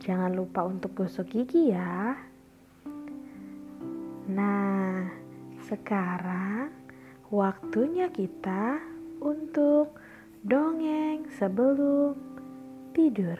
jangan lupa untuk gosok gigi ya. Nah, sekarang waktunya kita untuk dongeng sebelum tidur.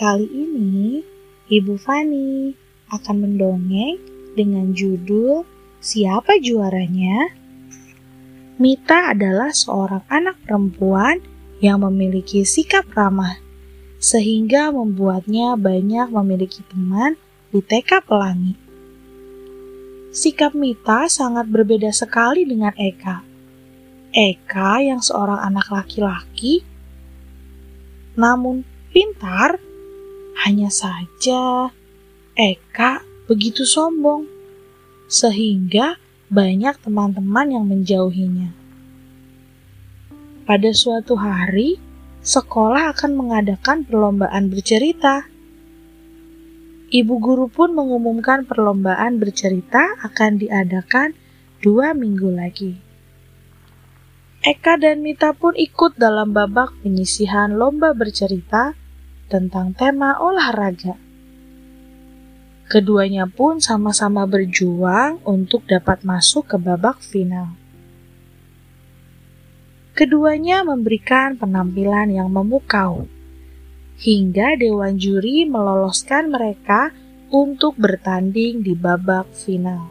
Kali ini, Ibu Fani akan mendongeng dengan judul Siapa Juaranya? Mita adalah seorang anak perempuan yang memiliki sikap ramah, sehingga membuatnya banyak memiliki teman di TK Pelangi. Sikap Mita sangat berbeda sekali dengan Eka. Eka yang seorang anak laki-laki, namun pintar, hanya saja Eka begitu sombong, sehingga banyak teman-teman yang menjauhinya. Pada suatu hari, sekolah akan mengadakan perlombaan bercerita. Ibu guru pun mengumumkan perlombaan bercerita akan diadakan dua minggu lagi. Eka dan Mita pun ikut dalam babak penyisihan lomba bercerita tentang tema olahraga. Keduanya pun sama-sama berjuang untuk dapat masuk ke babak final. Keduanya memberikan penampilan yang memukau, hingga dewan juri meloloskan mereka untuk bertanding di babak final.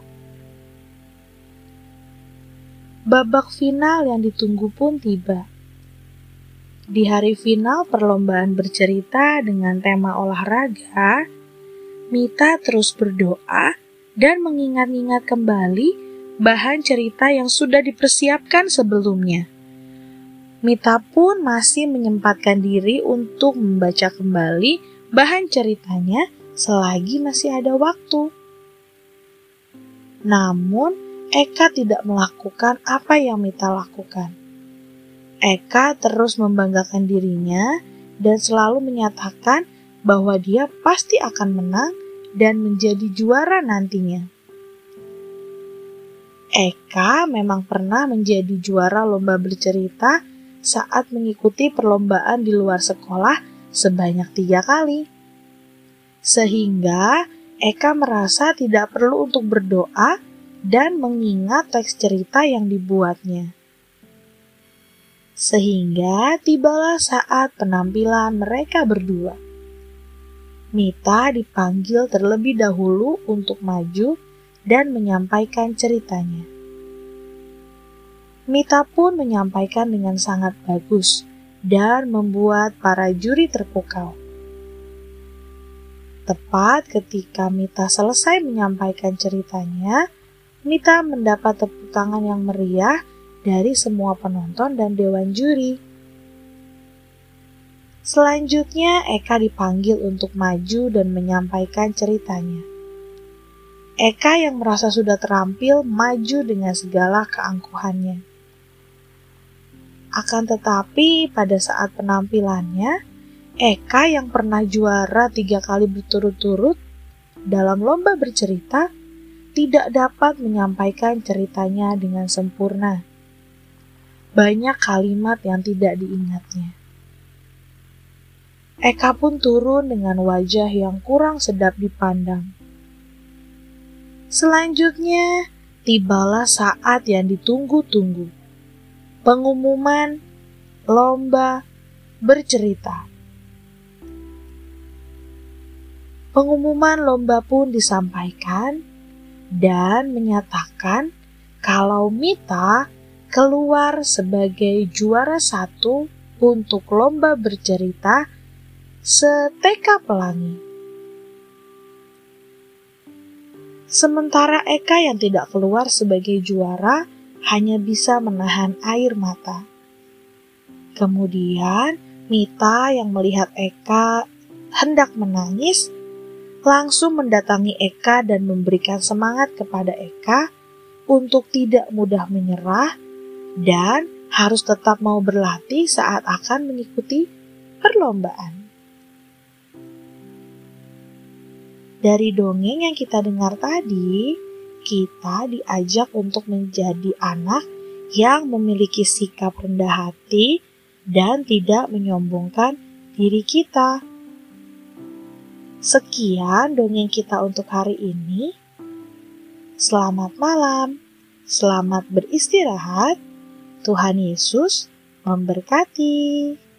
Babak final yang ditunggu pun tiba. Di hari final perlombaan bercerita dengan tema olahraga, Mita terus berdoa dan mengingat-ingat kembali bahan cerita yang sudah dipersiapkan sebelumnya. Mita pun masih menyempatkan diri untuk membaca kembali bahan ceritanya selagi masih ada waktu. Namun, Eka tidak melakukan apa yang Mita lakukan. Eka terus membanggakan dirinya dan selalu menyatakan bahwa dia pasti akan menang dan menjadi juara nantinya. Eka memang pernah menjadi juara lomba bercerita saat mengikuti perlombaan di luar sekolah sebanyak tiga kali. Sehingga Eka merasa tidak perlu untuk berdoa dan mengingat teks cerita yang dibuatnya. Sehingga tibalah saat penampilan mereka berdua. Mita dipanggil terlebih dahulu untuk maju dan menyampaikan ceritanya. Mita pun menyampaikan dengan sangat bagus dan membuat para juri terpukau. Tepat ketika Mita selesai menyampaikan ceritanya, Mita mendapat tepuk tangan yang meriah dari semua penonton dan dewan juri. Selanjutnya, Eka dipanggil untuk maju dan menyampaikan ceritanya. Eka yang merasa sudah terampil maju dengan segala keangkuhannya. Akan tetapi, pada saat penampilannya, Eka yang pernah juara tiga kali berturut-turut dalam lomba bercerita tidak dapat menyampaikan ceritanya dengan sempurna. Banyak kalimat yang tidak diingatnya. Eka pun turun dengan wajah yang kurang sedap dipandang. Selanjutnya, tibalah saat yang ditunggu-tunggu. Pengumuman lomba bercerita. Pengumuman lomba pun disampaikan dan menyatakan kalau Mita keluar sebagai juara satu untuk lomba bercerita Seteka Pelangi. Sementara Eka yang tidak keluar sebagai juara hanya bisa menahan air mata. Kemudian Mita yang melihat Eka hendak menangis langsung mendatangi Eka dan memberikan semangat kepada Eka untuk tidak mudah menyerah dan harus tetap mau berlatih saat akan mengikuti perlombaan. Dari dongeng yang kita dengar tadi, kita diajak untuk menjadi anak yang memiliki sikap rendah hati dan tidak menyombongkan diri kita. Sekian dongeng kita untuk hari ini. Selamat malam, selamat beristirahat. Tuhan Yesus memberkati.